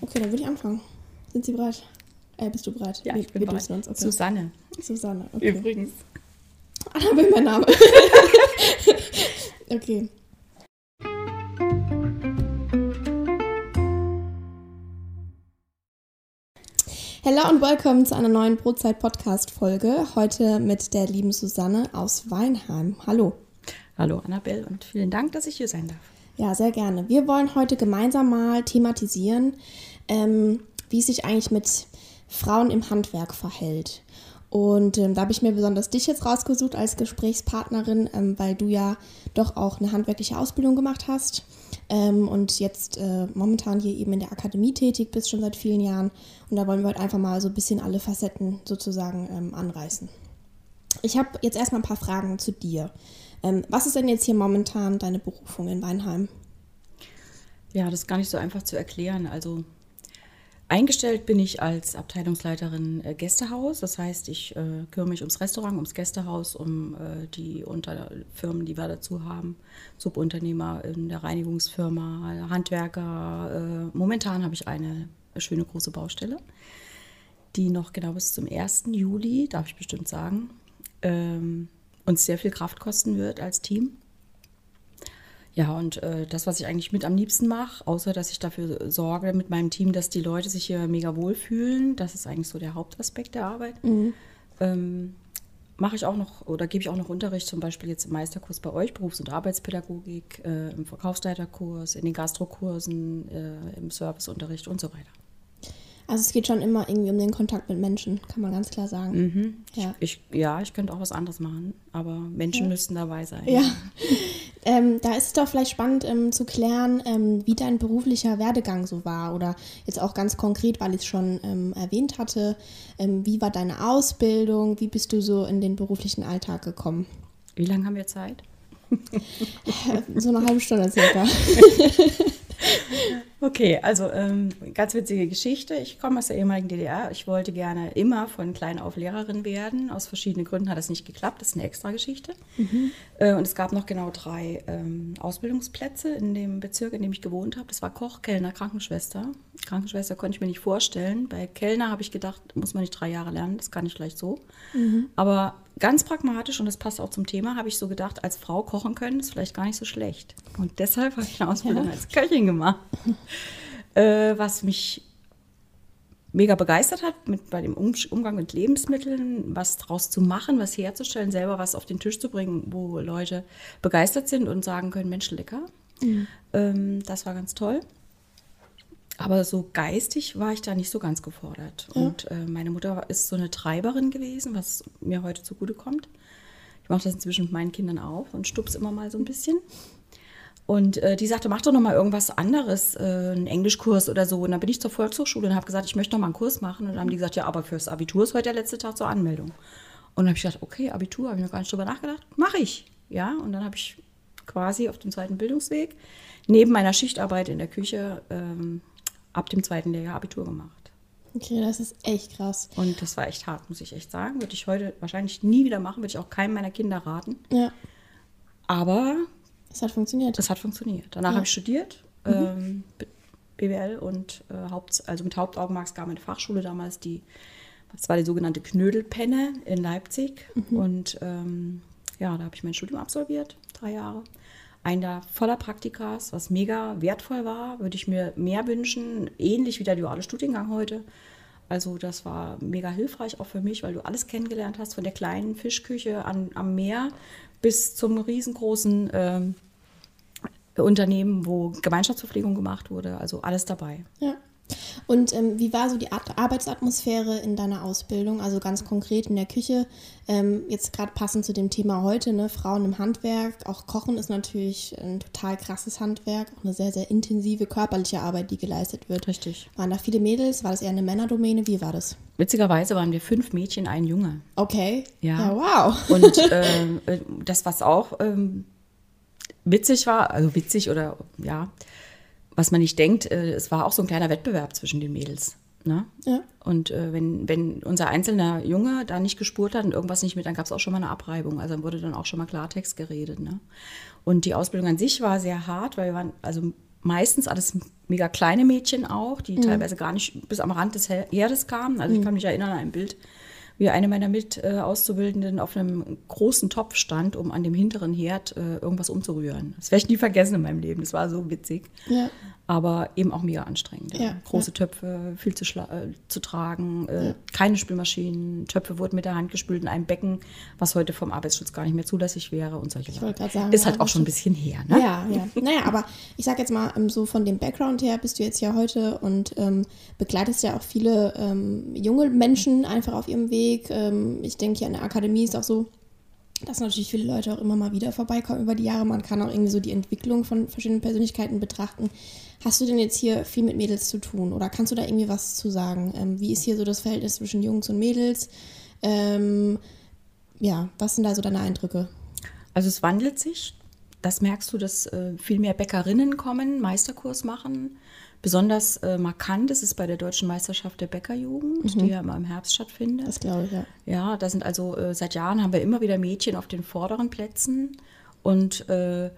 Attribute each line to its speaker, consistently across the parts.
Speaker 1: Okay, dann würde ich anfangen. Sind Sie bereit? Äh, bist du bereit?
Speaker 2: Ja,
Speaker 1: wir,
Speaker 2: ich bin
Speaker 1: wir
Speaker 2: bereit.
Speaker 1: Uns. Okay.
Speaker 2: Susanne.
Speaker 1: Susanne, okay.
Speaker 2: Übrigens.
Speaker 1: Annabelle, mein Name. okay. Hello und willkommen zu einer neuen Brotzeit-Podcast-Folge. Heute mit der lieben Susanne aus Weinheim. Hallo.
Speaker 2: Hallo Annabelle und vielen Dank, dass ich hier sein darf.
Speaker 1: Ja, sehr gerne. Wir wollen heute gemeinsam mal thematisieren, ähm, wie es sich eigentlich mit Frauen im Handwerk verhält. Und ähm, da habe ich mir besonders dich jetzt rausgesucht als Gesprächspartnerin, ähm, weil du ja doch auch eine handwerkliche Ausbildung gemacht hast ähm, und jetzt äh, momentan hier eben in der Akademie tätig bist, schon seit vielen Jahren. Und da wollen wir heute einfach mal so ein bisschen alle Facetten sozusagen ähm, anreißen. Ich habe jetzt erstmal ein paar Fragen zu dir. Ähm, was ist denn jetzt hier momentan deine Berufung in Weinheim?
Speaker 2: Ja, das ist gar nicht so einfach zu erklären. Also eingestellt bin ich als Abteilungsleiterin äh, Gästehaus. Das heißt, ich äh, kümmere mich ums Restaurant, ums Gästehaus, um äh, die Unterfirmen, die wir dazu haben. Subunternehmer in der Reinigungsfirma, Handwerker. Äh, momentan habe ich eine schöne große Baustelle, die noch genau bis zum 1. Juli, darf ich bestimmt sagen, ähm, uns sehr viel Kraft kosten wird als Team. Ja, und äh, das, was ich eigentlich mit am liebsten mache, außer dass ich dafür sorge mit meinem Team, dass die Leute sich hier mega wohlfühlen, das ist eigentlich so der Hauptaspekt der Arbeit, ähm, mache ich auch noch oder gebe ich auch noch Unterricht, zum Beispiel jetzt im Meisterkurs bei euch, Berufs- und Arbeitspädagogik, äh, im Verkaufsleiterkurs, in den Gastrokursen, äh, im Serviceunterricht und so weiter.
Speaker 1: Also es geht schon immer irgendwie um den Kontakt mit Menschen, kann man ganz klar sagen.
Speaker 2: Mhm.
Speaker 1: Ja.
Speaker 2: Ich, ja, ich könnte auch was anderes machen, aber Menschen
Speaker 1: Ja.
Speaker 2: müssten dabei sein.
Speaker 1: Ja. Ähm, da ist es doch vielleicht spannend ähm, zu klären, ähm, wie dein beruflicher Werdegang so war. Oder jetzt auch ganz konkret, weil ich es schon ähm, erwähnt hatte, ähm, wie war deine Ausbildung? Wie bist du so in den beruflichen Alltag gekommen?
Speaker 2: Wie lange haben wir Zeit?
Speaker 1: So eine halbe Stunde circa.
Speaker 2: Okay, also ähm, ganz witzige Geschichte. Ich komme aus der ehemaligen DDR. Ich wollte gerne immer von klein auf Lehrerin werden. Aus verschiedenen Gründen hat das nicht geklappt. Das ist eine extra Geschichte. Äh, und es gab noch genau drei ähm, Ausbildungsplätze in dem Bezirk, in dem ich gewohnt habe. Das war Koch, Kellner, Krankenschwester. Krankenschwester konnte ich mir nicht vorstellen. Bei Kellner habe ich gedacht, muss man nicht drei Jahre lernen. Das kann ich vielleicht so. Aber ganz pragmatisch, und das passt auch zum Thema, habe ich so gedacht, als Frau kochen können ist vielleicht gar nicht so schlecht. Und deshalb habe ich eine Ausbildung
Speaker 1: Ja.
Speaker 2: als Köchin gemacht. äh, was mich mega begeistert hat mit, bei dem um Umgang mit Lebensmitteln, was draus zu machen, was herzustellen, selber was auf den Tisch zu bringen, wo Leute begeistert sind und sagen können, Mensch, lecker. Ähm, das war ganz toll. Aber so geistig war ich da nicht so ganz gefordert. Und äh, meine Mutter ist so eine Treiberin gewesen, was mir heute zugutekommt. Ich mache das inzwischen mit meinen Kindern auch und stups immer mal so ein bisschen. Und äh, die sagte, mach doch noch mal irgendwas anderes, äh, einen Englischkurs oder so. Und dann bin ich zur Volkshochschule und habe gesagt, ich möchte noch mal einen Kurs machen. Und dann haben die gesagt, ja, aber fürs Abitur ist heute der letzte Tag zur Anmeldung. Und dann habe ich gedacht, okay, Abitur, habe ich noch gar nicht drüber nachgedacht, mache ich. Ja, und dann habe ich quasi auf dem zweiten Bildungsweg neben meiner Schichtarbeit in der Küche ähm, ab dem zweiten Lehrjahr Abitur gemacht.
Speaker 1: Okay, das ist echt krass.
Speaker 2: Und das war echt hart, muss ich echt sagen. Würde ich heute wahrscheinlich nie wieder machen, würde ich auch keinem meiner Kinder raten.
Speaker 1: Ja,
Speaker 2: Aber
Speaker 1: es hat funktioniert.
Speaker 2: das hat funktioniert. Danach
Speaker 1: Ja.
Speaker 2: habe ich studiert, ähm, B- BWL und äh, Haupt, also mit Hauptaugenmerk kam eine Fachschule damals, die, das war die sogenannte Knödelpenne in Leipzig. Und ähm, ja, da habe ich mein Studium absolviert, drei Jahre. Ein Jahr voller Praktikas, was mega wertvoll war, würde ich mir mehr wünschen, ähnlich wie der duale Studiengang heute. Also das war mega hilfreich auch für mich, weil du alles kennengelernt hast, von der kleinen Fischküche an, am Meer bis zum riesengroßen ähm, Unternehmen, wo Gemeinschaftsverpflegung gemacht wurde. Also alles dabei.
Speaker 1: Ja. Und ähm, wie war so die Art Arbeitsatmosphäre in deiner Ausbildung? Also ganz konkret in der Küche. Ähm, jetzt gerade passend zu dem Thema heute, ne? Frauen im Handwerk. Auch Kochen ist natürlich ein total krasses Handwerk. Auch eine sehr, sehr intensive körperliche Arbeit, die geleistet wird.
Speaker 2: Richtig.
Speaker 1: Waren da viele Mädels? War das eher eine Männerdomäne? Wie war das?
Speaker 2: Witzigerweise waren wir fünf Mädchen, ein Junge.
Speaker 1: Okay.
Speaker 2: Ja.
Speaker 1: wow.
Speaker 2: Und ähm, äh, das, was auch ähm, witzig war, also witzig oder ja, was man nicht denkt, äh, es war auch so ein kleiner Wettbewerb zwischen den Mädels. Ne?
Speaker 1: Ja.
Speaker 2: Und äh, wenn, wenn unser einzelner Junge da nicht gespurt hat und irgendwas nicht mit, dann gab es auch schon mal eine Abreibung. Also dann wurde dann auch schon mal Klartext geredet. Ne? Und die Ausbildung an sich war sehr hart, weil wir waren, also meistens alles mega kleine Mädchen auch,
Speaker 1: Mhm.
Speaker 2: die teilweise gar nicht bis am Rand des Herdes kamen. Also ich kann mich erinnern an ein Bild, wie eine meiner Mit-Auszubildenden auf einem großen Topf stand, um an dem hinteren Herd äh, irgendwas umzurühren. Das werde ich nie vergessen in meinem Leben. Das war so witzig.
Speaker 1: Ja.
Speaker 2: Aber eben auch mega anstrengend. Ja. Große Töpfe, viel zu, äh, zu tragen, äh, keine Spülmaschinen, Töpfe wurden mit der Hand gespült in einem Becken, was heute vom Arbeitsschutz gar nicht mehr zulässig wäre und solche Sachen.
Speaker 1: sagen,
Speaker 2: Ist halt auch schon ein bisschen her, ne?
Speaker 1: Ja, ja. Naja, aber ich sag jetzt mal, ähm, so von dem Background her bist du jetzt ja heute und ähm, begleitest ja auch viele ähm, junge Menschen einfach auf ihrem Weg. Ähm, ich denke, hier an der Akademie ist auch so, dass natürlich viele Leute auch immer mal wieder vorbeikommen über die Jahre. Man kann auch irgendwie so die Entwicklung von verschiedenen Persönlichkeiten betrachten. Hast du denn jetzt hier viel mit Mädels zu tun oder kannst du da irgendwie was zu sagen? Ähm, wie ist hier so das Verhältnis zwischen Jungs und Mädels? Ähm, ja, was sind da so deine Eindrücke?
Speaker 2: Also es wandelt sich. Das merkst du, dass äh, viel mehr Bäckerinnen kommen, Meisterkurs machen. Besonders äh, markant ist es bei der Deutschen Meisterschaft der Bäckerjugend, die ja immer im Herbst stattfindet.
Speaker 1: Das glaube ich, ja.
Speaker 2: Ja, da sind also äh, seit Jahren haben wir immer wieder Mädchen auf den vorderen Plätzen und äh,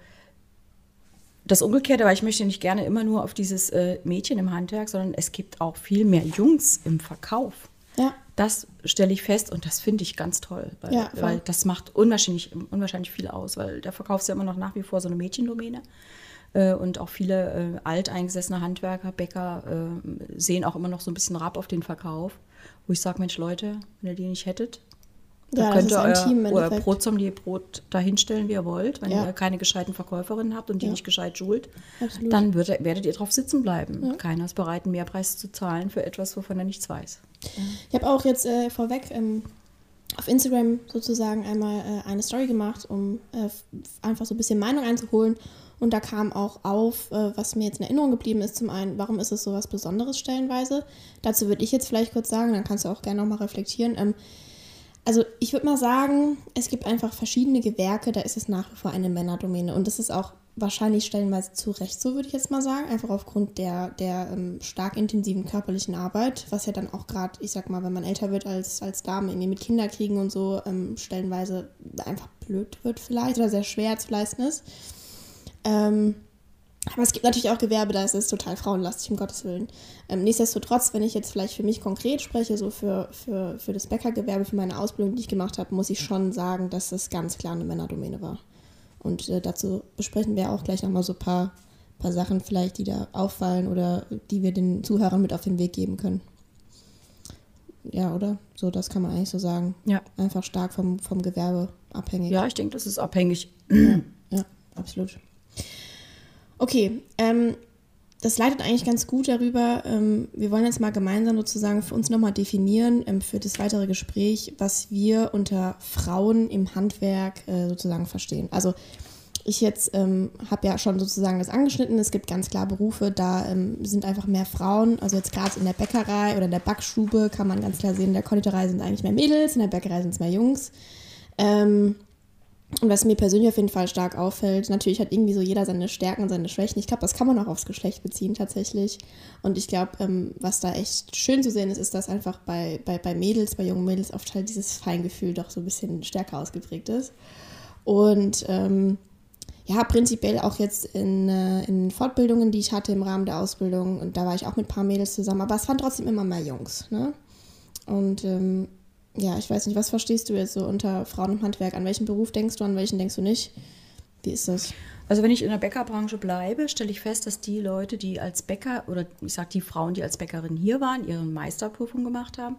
Speaker 2: das Umgekehrte, weil ich möchte nicht gerne immer nur auf dieses äh, Mädchen im Handwerk, sondern es gibt auch viel mehr Jungs im Verkauf.
Speaker 1: Ja,
Speaker 2: Das stelle ich fest und das finde ich ganz toll, weil,
Speaker 1: Ja,
Speaker 2: weil das macht unwahrscheinlich, unwahrscheinlich viel aus, weil der Verkauf ist ja immer noch nach wie vor so eine Mädchendomäne. Äh, Und auch viele äh, alteingesessene Handwerker, Bäcker äh, sehen auch immer noch so ein bisschen Rab auf den Verkauf, wo ich sage, Mensch Leute, wenn ihr die nicht hättet,
Speaker 1: Ja,
Speaker 2: könnt ihr
Speaker 1: ein
Speaker 2: euer,
Speaker 1: Team
Speaker 2: euer
Speaker 1: Endeffekt.
Speaker 2: Brotsommelier Brot dahinstellen, wie ihr wollt. Wenn
Speaker 1: Ja.
Speaker 2: ihr keine gescheiten Verkäuferinnen habt und die
Speaker 1: Ja.
Speaker 2: nicht gescheit schult,
Speaker 1: Absolut.
Speaker 2: dann wird, werdet ihr drauf sitzen bleiben. Keiner ist bereit, einen Mehrpreis zu zahlen für etwas, wovon er nichts weiß.
Speaker 1: Ich habe auch jetzt äh, vorweg ähm, auf Instagram sozusagen einmal äh, eine Story gemacht, um äh, einfach so ein bisschen Meinung einzuholen. Und da kam auch auf, äh, was mir jetzt in Erinnerung geblieben ist, zum einen, warum ist es so was Besonderes stellenweise? Dazu würde ich jetzt vielleicht kurz sagen, dann kannst du auch gerne nochmal reflektieren. Ähm, also ich würde mal sagen, es gibt einfach verschiedene Gewerke, da ist es nach wie vor eine Männerdomäne. Und das ist auch wahrscheinlich stellenweise zu Recht so, würde ich jetzt mal sagen. Einfach aufgrund der, der ähm, stark intensiven körperlichen Arbeit, was ja dann auch gerade, ich sag mal, wenn man älter wird als, als Dame, irgendwie mit Kinderkriegen und so, ähm, stellenweise einfach blöd wird vielleicht oder sehr schwer zu leisten ist. Ähm, aber es gibt natürlich auch Gewerbe, da ist es total frauenlastig, um Gottes Willen. Ähm, nichtsdestotrotz, wenn ich jetzt vielleicht für mich konkret spreche, so für, für, für das Bäckergewerbe, für meine Ausbildung, die ich gemacht habe, muss ich schon sagen, dass das ganz klar eine Männerdomäne war. Und äh, dazu besprechen wir auch gleich nochmal so ein paar, paar Sachen vielleicht, die da auffallen oder die wir den Zuhörern mit auf den Weg geben können. Ja, oder? So, das kann man eigentlich so sagen.
Speaker 2: Ja.
Speaker 1: Einfach stark vom, vom Gewerbe abhängig.
Speaker 2: Ja, ich denke, das ist abhängig.
Speaker 1: Ja, absolut. Okay, ähm, das leitet eigentlich ganz gut darüber. Ähm, wir wollen jetzt mal gemeinsam sozusagen für uns nochmal definieren, ähm, für das weitere Gespräch, was wir unter Frauen im Handwerk äh, sozusagen verstehen. Also ich jetzt ähm, habe ja schon sozusagen das angeschnitten. Es gibt ganz klar Berufe, da ähm, sind einfach mehr Frauen. Also jetzt gerade in der Bäckerei oder in der Backstube kann man ganz klar sehen, in der Konditorei sind eigentlich mehr Mädels, in der Bäckerei sind es mehr Jungs. Ähm, und was mir persönlich auf jeden Fall stark auffällt, natürlich hat irgendwie so jeder seine Stärken und seine Schwächen. Ich glaube, das kann man auch aufs Geschlecht beziehen tatsächlich. Und ich glaube, ähm, was da echt schön zu sehen ist, ist, dass einfach bei, bei, bei Mädels, bei jungen Mädels oft halt dieses Feingefühl doch so ein bisschen stärker ausgeprägt ist. Und ähm, ja, prinzipiell auch jetzt in, äh, in Fortbildungen, die ich hatte im Rahmen der Ausbildung, und da war ich auch mit ein paar Mädels zusammen, aber es waren trotzdem immer mehr Jungs. Ne? Und ähm, ja, ich weiß nicht, was verstehst du jetzt so unter Frauen im Handwerk? An welchen Beruf denkst du, an welchen denkst du nicht? Wie ist das?
Speaker 2: Also wenn ich in der Bäckerbranche bleibe, stelle ich fest, dass die Leute, die als Bäcker oder ich sage die Frauen, die als Bäckerin hier waren, ihre Meisterprüfung gemacht haben,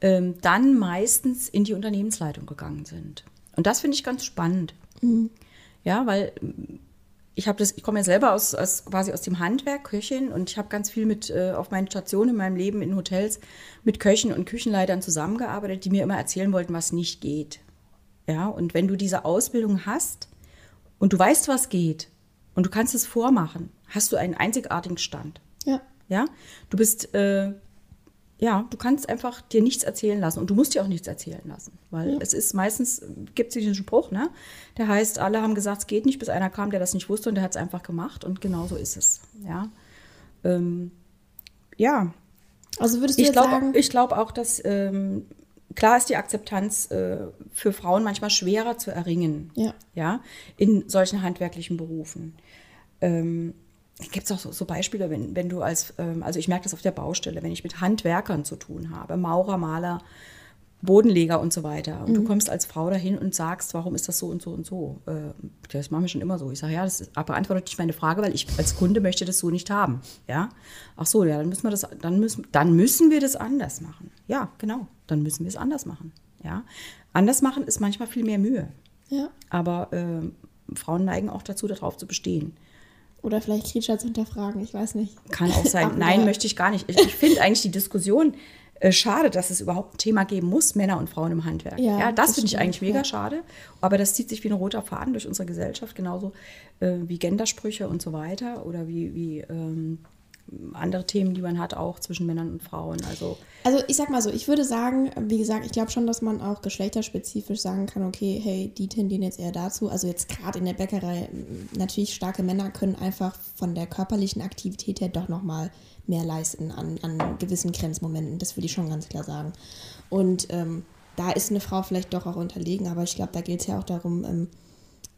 Speaker 2: ähm, dann meistens in die Unternehmensleitung gegangen sind. Und das finde ich ganz spannend. Ja, weil ich habe das, ich komme ja selber aus, aus quasi aus dem Handwerk, Köchin, und ich habe ganz viel mit äh, auf meinen Stationen in meinem Leben in Hotels mit Köchen und Küchenleitern zusammengearbeitet, die mir immer erzählen wollten, was nicht geht. Ja, und wenn du diese Ausbildung hast und du weißt, was geht und du kannst es vormachen, hast du einen einzigartigen Stand.
Speaker 1: Ja.
Speaker 2: Ja, du bist, äh, ja, du kannst einfach dir nichts erzählen lassen und du musst dir auch nichts erzählen lassen, weil es ist meistens, gibt es diesen Spruch, ne? Der heißt, alle haben gesagt, es geht nicht, bis einer kam, der das nicht wusste und der hat es einfach gemacht und genau so ist es, ja. Ähm, ja,
Speaker 1: Also würdest du
Speaker 2: ich
Speaker 1: jetzt
Speaker 2: glaube
Speaker 1: sagen,
Speaker 2: ich glaub auch, dass ähm, klar ist die Akzeptanz äh, für Frauen manchmal schwerer zu erringen.
Speaker 1: Ja.
Speaker 2: Ja, in solchen handwerklichen Berufen. Ähm, gibt es auch so, so, Beispiele, wenn, wenn du als, ähm, also ich merke das auf der Baustelle, wenn ich mit Handwerkern zu tun habe, Maurer, Maler, Bodenleger und so weiter. Und mhm. du kommst als Frau dahin und sagst, warum ist das so und so und so? Äh, das machen wir schon immer so. Ich sage, ja, das ist, beantwortet nicht meine Frage, weil ich als Kunde möchte das so nicht haben. Ja? Ach so, ja, dann müssen wir das, dann müssen, dann müssen wir das anders machen. Ja, genau, dann müssen wir es anders machen. Ja? Anders machen ist manchmal viel mehr Mühe.
Speaker 1: Ja.
Speaker 2: Aber äh, Frauen neigen auch dazu, darauf zu bestehen.
Speaker 1: Oder vielleicht Kriegscher zu hinterfragen, ich weiß nicht.
Speaker 2: Kann auch sein. Nein, möchte ich gar nicht. Ich, ich finde eigentlich die Diskussion äh, schade, dass es überhaupt ein Thema geben muss, Männer und Frauen im Handwerk. Ja, ja das, das finde ich eigentlich mega ja. schade. Aber das zieht sich wie ein roter Faden durch unsere Gesellschaft, genauso äh, wie Gendersprüche und so weiter oder wie, wie ähm, andere Themen, die man hat, auch zwischen Männern und Frauen. Also,
Speaker 1: also ich sag mal so, ich würde sagen, wie gesagt, ich glaube schon, dass man auch geschlechterspezifisch sagen kann, okay, hey, die tendieren jetzt eher dazu. Also jetzt gerade in der Bäckerei, natürlich starke Männer können einfach von der körperlichen Aktivität her doch nochmal mehr leisten an, an gewissen Grenzmomenten. Das würde ich schon ganz klar sagen. Und ähm, da ist eine Frau vielleicht doch auch unterlegen, aber ich glaube, da geht es ja auch darum, ähm,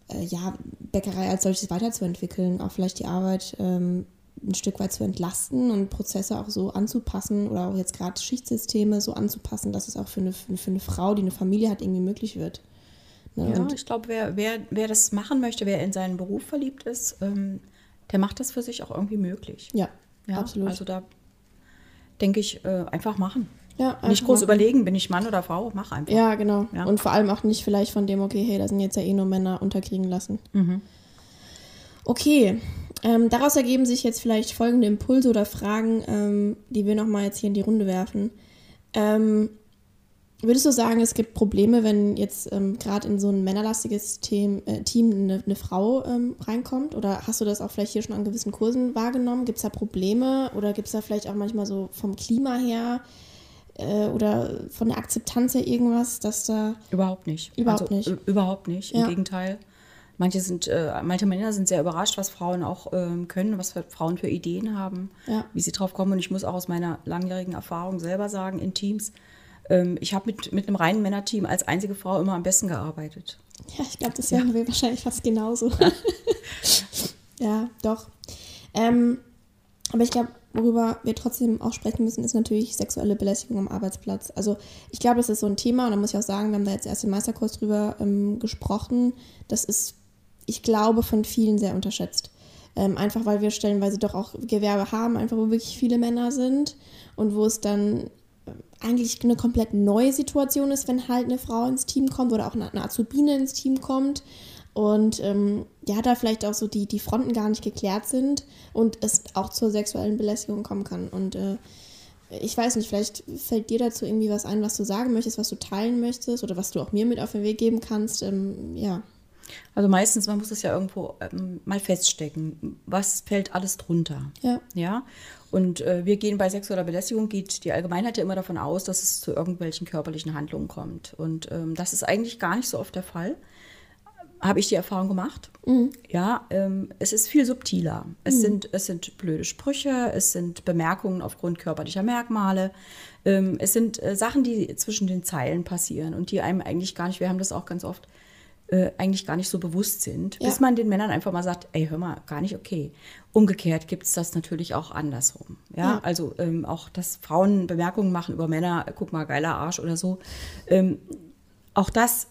Speaker 1: äh, ja, Bäckerei als solches weiterzuentwickeln, auch vielleicht die Arbeit ähm, ein Stück weit zu entlasten und Prozesse auch so anzupassen oder auch jetzt gerade Schichtsysteme so anzupassen, dass es auch für eine, für eine Frau, die eine Familie hat, irgendwie möglich wird.
Speaker 2: Ne? Ja, und ich glaube, wer, wer, wer das machen möchte, wer in seinen Beruf verliebt ist, ähm, der macht das für sich auch irgendwie möglich.
Speaker 1: Ja, ja, absolut.
Speaker 2: Also da denke ich, äh, einfach machen.
Speaker 1: Ja,
Speaker 2: nicht groß machen. überlegen, bin ich Mann oder Frau, mach einfach.
Speaker 1: Ja, genau. Ja. Und vor allem auch nicht vielleicht von dem, okay, hey, da sind jetzt ja eh nur Männer unterkriegen lassen.
Speaker 2: Mhm.
Speaker 1: Okay, ähm, daraus ergeben sich jetzt vielleicht folgende Impulse oder Fragen, ähm, die wir nochmal jetzt hier in die Runde werfen. Ähm, Würdest du sagen, es gibt Probleme, wenn jetzt ähm, gerade in so ein männerlastiges Team, äh, Team eine, eine Frau ähm, reinkommt? Oder hast du das auch vielleicht hier schon an gewissen Kursen wahrgenommen? Gibt es da Probleme oder gibt es da vielleicht auch manchmal so vom Klima her äh, oder von der Akzeptanz her irgendwas, dass da.
Speaker 2: Überhaupt nicht.
Speaker 1: Überhaupt also, nicht.
Speaker 2: Überhaupt nicht. Im ja. Gegenteil. Manche, sind, äh, manche Männer sind sehr überrascht, was Frauen auch ähm, können, was Frauen für Ideen haben,
Speaker 1: ja.
Speaker 2: wie sie drauf kommen. Und ich muss auch aus meiner langjährigen Erfahrung selber sagen, in Teams, ähm, ich habe mit, mit einem reinen Männerteam als einzige Frau immer am besten gearbeitet.
Speaker 1: Ja, ich glaube, das wären ja. wir wahrscheinlich fast genauso. ja, doch. Ähm, aber ich glaube, worüber wir trotzdem auch sprechen müssen, ist natürlich sexuelle Belästigung am Arbeitsplatz. Also ich glaube, das ist so ein Thema und da muss ich auch sagen, wir haben da jetzt erst im Meisterkurs drüber ähm, gesprochen. Das ist, ich glaube, von vielen sehr unterschätzt. Ähm, einfach weil wir stellenweise doch auch Gewerbe haben, einfach wo wirklich viele Männer sind und wo es dann eigentlich eine komplett neue Situation ist, wenn halt eine Frau ins Team kommt oder auch eine, eine Azubine ins Team kommt und ähm, ja, da vielleicht auch so die, die Fronten gar nicht geklärt sind und es auch zur sexuellen Belästigung kommen kann. Und äh, ich weiß nicht, vielleicht fällt dir dazu irgendwie was ein, was du sagen möchtest, was du teilen möchtest oder was du auch mir mit auf den Weg geben kannst. Ähm, ja.
Speaker 2: Also meistens, man muss es ja irgendwo ähm, mal feststecken. Was fällt alles drunter?
Speaker 1: Ja.
Speaker 2: Ja. Und äh, wir gehen bei sexueller Belästigung, geht die Allgemeinheit ja immer davon aus, dass es zu irgendwelchen körperlichen Handlungen kommt. Und ähm, das ist eigentlich gar nicht so oft der Fall. Habe ich die Erfahrung gemacht.
Speaker 1: Mhm.
Speaker 2: Ja, ähm, es ist viel subtiler. Es, mhm. sind, es sind blöde Sprüche, es sind Bemerkungen aufgrund körperlicher Merkmale. Ähm, es sind äh, Sachen, die zwischen den Zeilen passieren und die einem eigentlich gar nicht, wir haben das auch ganz oft, äh, eigentlich gar nicht so bewusst sind, ja. bis man den Männern einfach mal sagt, ey, hör mal, gar nicht okay. Umgekehrt gibt es das natürlich auch andersrum. Ja, ja. also ähm, auch, dass Frauen Bemerkungen machen über Männer, guck mal, geiler Arsch oder so. Ähm, auch das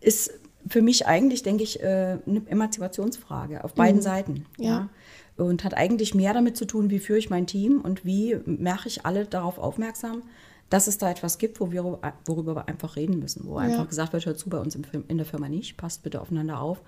Speaker 2: ist für mich eigentlich, denke ich, äh, eine Emanzipationsfrage auf beiden mhm. Seiten.
Speaker 1: Ja. ja.
Speaker 2: Und hat eigentlich mehr damit zu tun, wie führe ich mein Team und wie mache ich alle darauf aufmerksam, dass es da etwas gibt, wo wir, worüber wir einfach reden müssen, wo ja. einfach gesagt wird, hört zu, bei uns in der Firma nicht, passt bitte aufeinander auf.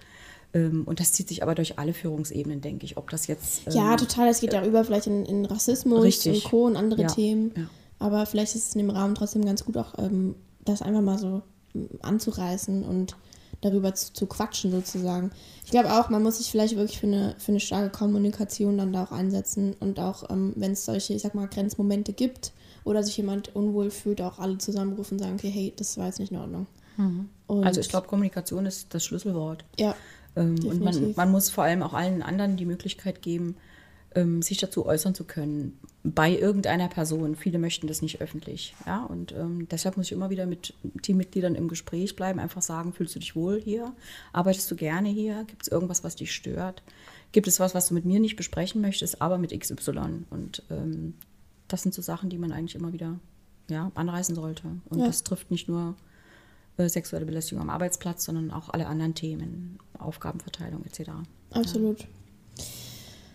Speaker 2: Ähm, und das zieht sich aber durch alle Führungsebenen, denke ich. Ob das jetzt.
Speaker 1: Ähm, ja, total. Es geht ja über vielleicht in, in Rassismus
Speaker 2: richtig.
Speaker 1: und Co. und andere
Speaker 2: ja.
Speaker 1: Themen.
Speaker 2: Ja.
Speaker 1: Aber vielleicht ist es in dem Rahmen trotzdem ganz gut, auch ähm, das einfach mal so ähm, anzureißen und darüber zu, zu quatschen sozusagen. Ich glaube auch, man muss sich vielleicht wirklich für eine, für eine starke Kommunikation dann da auch einsetzen und auch, ähm, wenn es solche, ich sag mal, Grenzmomente gibt, oder sich jemand unwohl fühlt, auch alle zusammenrufen und sagen, okay, hey, das war jetzt nicht in Ordnung.
Speaker 2: Mhm. Also ich glaube, Kommunikation ist das Schlüsselwort.
Speaker 1: Ja.
Speaker 2: Ähm, und man, man muss vor allem auch allen anderen die Möglichkeit geben, ähm, sich dazu äußern zu können bei irgendeiner Person. Viele möchten das nicht öffentlich. Ja? Und ähm, deshalb muss ich immer wieder mit Teammitgliedern im Gespräch bleiben, einfach sagen, fühlst du dich wohl hier? Arbeitest du gerne hier? Gibt es irgendwas, was dich stört? gibt es was, was du mit mir nicht besprechen möchtest, aber mit XY. Und ähm, das sind so Sachen, die man eigentlich immer wieder ja, anreißen sollte. Und
Speaker 1: Ja.
Speaker 2: das trifft nicht nur äh, sexuelle Belästigung am Arbeitsplatz, sondern auch alle anderen Themen, Aufgabenverteilung etc.
Speaker 1: Absolut.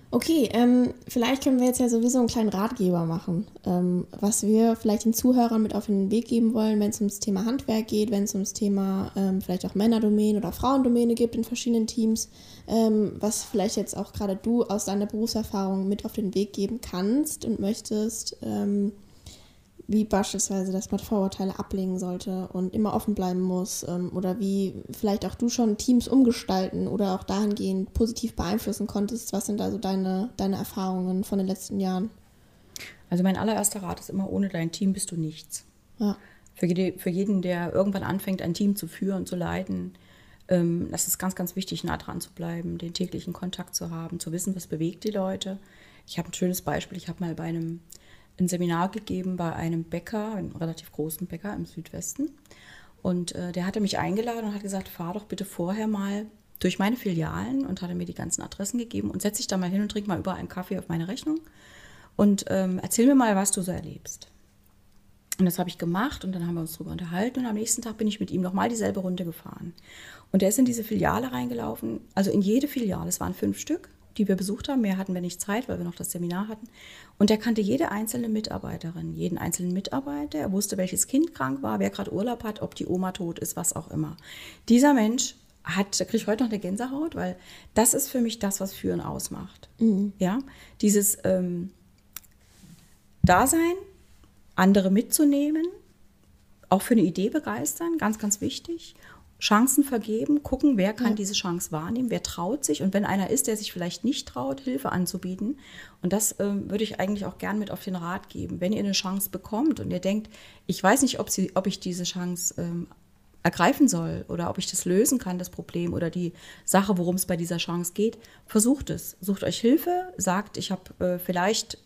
Speaker 1: Okay, ähm, vielleicht können wir jetzt ja sowieso einen kleinen Ratgeber machen, ähm, was wir vielleicht den Zuhörern mit auf den Weg geben wollen, wenn es ums Thema Handwerk geht, wenn es ums Thema ähm, vielleicht auch Männerdomäne oder Frauendomäne gibt in verschiedenen Teams, ähm, was vielleicht jetzt auch gerade du aus deiner Berufserfahrung mit auf den Weg geben kannst und möchtest, ähm, wie beispielsweise, dass man Vorurteile ablegen sollte und immer offen bleiben muss ähm, oder wie vielleicht auch du schon Teams umgestalten oder auch dahingehend positiv beeinflussen konntest. Was sind also deine, deine Erfahrungen von den letzten Jahren?
Speaker 2: Also mein allererster Rat ist immer, ohne dein Team bist du nichts.
Speaker 1: Ja,
Speaker 2: Für, jede, für jeden, der irgendwann anfängt, ein Team zu führen, zu leiten, ähm, das ist ganz, ganz wichtig, nah dran zu bleiben, den täglichen Kontakt zu haben, zu wissen, was bewegt die Leute. Ich habe ein schönes Beispiel. Ich habe mal bei einem ein Seminar gegeben bei einem Bäcker, einem relativ großen Bäcker im Südwesten. Und äh, der hatte mich eingeladen und hat gesagt, fahr doch bitte vorher mal durch meine Filialen und hatte mir die ganzen Adressen gegeben und setz dich da mal hin und trink mal überall einen Kaffee auf meine Rechnung und ähm, erzähl mir mal, was du so erlebst. Und das habe ich gemacht und dann haben wir uns darüber unterhalten und am nächsten Tag bin ich mit ihm nochmal dieselbe Runde gefahren. Und er ist in diese Filiale reingelaufen, also in jede Filiale, es waren fünf Stück, die wir besucht haben. Mehr hatten wir nicht Zeit, weil wir noch das Seminar hatten. Und er kannte jede einzelne Mitarbeiterin, jeden einzelnen Mitarbeiter. Er wusste, welches Kind krank war, wer gerade Urlaub hat, ob die Oma tot ist, was auch immer. Dieser Mensch hat, da kriege ich heute noch eine Gänsehaut, weil das ist für mich das, was Führen ausmacht. Ja, dieses ähm, Dasein, andere mitzunehmen, auch für eine Idee begeistern, ganz, ganz wichtig. Chancen vergeben, gucken, wer kann diese Chance wahrnehmen, wer traut sich und wenn einer ist, der sich vielleicht nicht traut, Hilfe anzubieten. Und das ähm, würde ich eigentlich auch gern mit auf den Rat geben. Wenn ihr eine Chance bekommt und ihr denkt, ich weiß nicht, ob, sie, ob ich diese Chance ähm, ergreifen soll oder ob ich das lösen kann, das Problem oder die Sache, worum es bei dieser Chance geht, versucht es. Sucht euch Hilfe, sagt, ich habe äh, vielleicht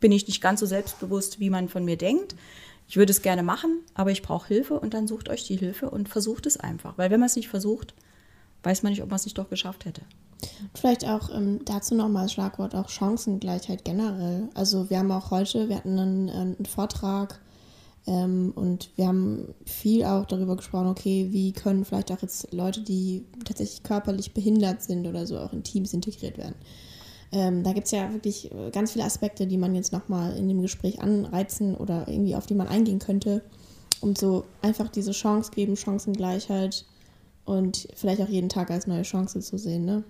Speaker 2: bin ich nicht ganz so selbstbewusst, wie man von mir denkt. Ich würde es gerne machen, aber ich brauche Hilfe und dann sucht euch die Hilfe und versucht es einfach. Weil wenn man es nicht versucht, weiß man nicht, ob man es nicht doch geschafft hätte.
Speaker 1: Vielleicht auch ähm, dazu nochmal das Schlagwort auch Chancengleichheit generell. Also wir haben auch heute, wir hatten einen, einen Vortrag ähm, und wir haben viel auch darüber gesprochen, okay, wie können vielleicht auch jetzt Leute, die tatsächlich körperlich behindert sind oder so, auch in Teams integriert werden. Ähm, da gibt es ja wirklich äh, ganz viele Aspekte, die man jetzt nochmal in dem Gespräch anreizen oder irgendwie auf die man eingehen könnte, um so einfach diese Chance geben, Chancengleichheit und vielleicht auch jeden Tag als neue Chance zu sehen, ne?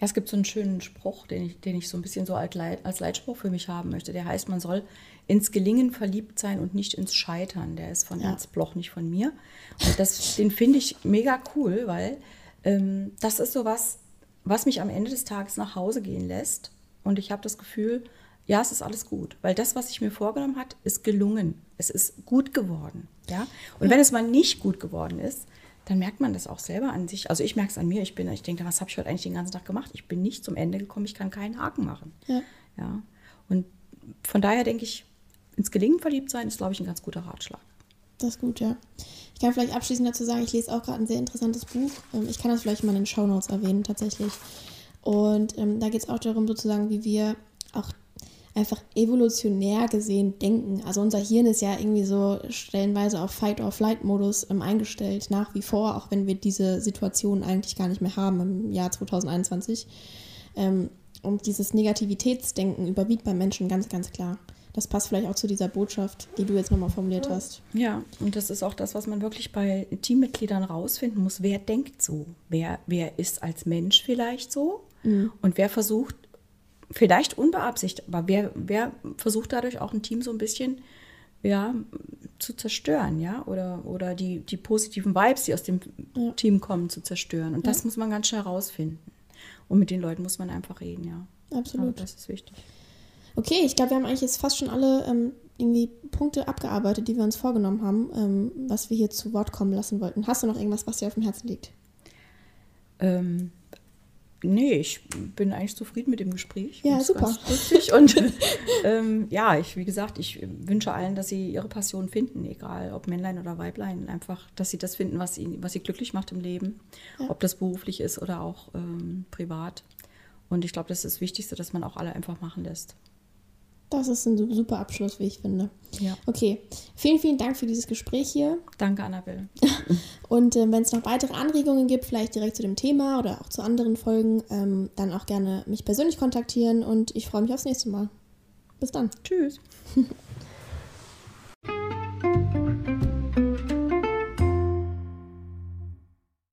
Speaker 2: Ja, es gibt so einen schönen Spruch, den ich, den ich so ein bisschen so als, Leit, als Leitspruch für mich haben möchte. Der heißt, man soll ins Gelingen verliebt sein und nicht ins Scheitern. Der ist von
Speaker 1: Ja.
Speaker 2: Ernst Bloch, nicht von mir. Und das, den finde ich mega cool, weil ähm, das ist so was, mich am Ende des Tages nach Hause gehen lässt. Und ich habe das Gefühl, ja, es ist alles gut. Weil das, was ich mir vorgenommen hat, ist gelungen. Es ist gut geworden. Ja? Und wenn es mal nicht gut geworden ist, dann merkt man das auch selber an sich. Also ich merke es an mir. Ich bin, ich denke, was habe ich heute eigentlich den ganzen Tag gemacht? Ich bin nicht zum Ende gekommen. Ich kann keinen Haken machen.
Speaker 1: Ja.
Speaker 2: Ja. Und von daher denke ich, ins Gelingen verliebt sein ist, glaube ich, ein ganz guter Ratschlag.
Speaker 1: Das ist gut, ja. Ich kann vielleicht abschließend dazu sagen, ich lese auch gerade ein sehr interessantes Buch. Ähm, Ich kann das vielleicht mal in den Shownotes erwähnen, tatsächlich. Und ähm, da geht es auch darum, sozusagen, wie wir auch einfach evolutionär gesehen denken. Also unser Hirn ist ja irgendwie so stellenweise auf Fight-or-Flight-Modus ähm, eingestellt, nach wie vor, auch wenn wir diese Situation eigentlich gar nicht mehr haben im Jahr 2021. Ähm, und dieses Negativitätsdenken überwiegt bei Menschen ganz, ganz klar. Das passt vielleicht auch zu dieser Botschaft, die du jetzt nochmal formuliert hast.
Speaker 2: Ja, und das ist auch das, was man wirklich bei Teammitgliedern rausfinden muss. Wer denkt so? Wer, wer ist als Mensch vielleicht so? Und wer versucht, vielleicht unbeabsichtigt, aber wer, wer versucht dadurch auch ein Team so ein bisschen ja, zu zerstören, ja? Oder, oder die, die positiven Vibes, die aus dem
Speaker 1: Ja.
Speaker 2: Team kommen, zu zerstören. Und das muss man ganz schnell rausfinden. Und mit den Leuten muss man einfach reden, ja.
Speaker 1: Absolut.
Speaker 2: Aber das ist wichtig.
Speaker 1: Okay, ich glaube, wir haben eigentlich jetzt fast schon alle ähm, irgendwie Punkte abgearbeitet, die wir uns vorgenommen haben, ähm, was wir hier zu Wort kommen lassen wollten. Hast du noch irgendwas, was dir auf dem Herzen liegt?
Speaker 2: Ähm, nee, ich bin eigentlich zufrieden mit dem Gespräch.
Speaker 1: Ja, super.
Speaker 2: Und ähm, ja, ich, wie gesagt, ich wünsche allen, dass sie ihre Passion finden, egal ob Männlein oder Weiblein. Einfach, dass sie das finden, was sie, was sie glücklich macht im Leben.
Speaker 1: Ja.
Speaker 2: Ob das beruflich ist oder auch ähm, privat. Und ich glaube, das ist das Wichtigste, dass man auch alle einfach machen lässt.
Speaker 1: Das ist ein super Abschluss, wie ich finde.
Speaker 2: Ja.
Speaker 1: Okay, vielen, vielen Dank für dieses Gespräch hier.
Speaker 2: Danke, Annabelle.
Speaker 1: Und äh, wenn es noch weitere Anregungen gibt, vielleicht direkt zu dem Thema oder auch zu anderen Folgen, ähm, dann auch gerne mich persönlich kontaktieren und ich freue mich aufs nächste Mal. Bis dann.
Speaker 2: Tschüss.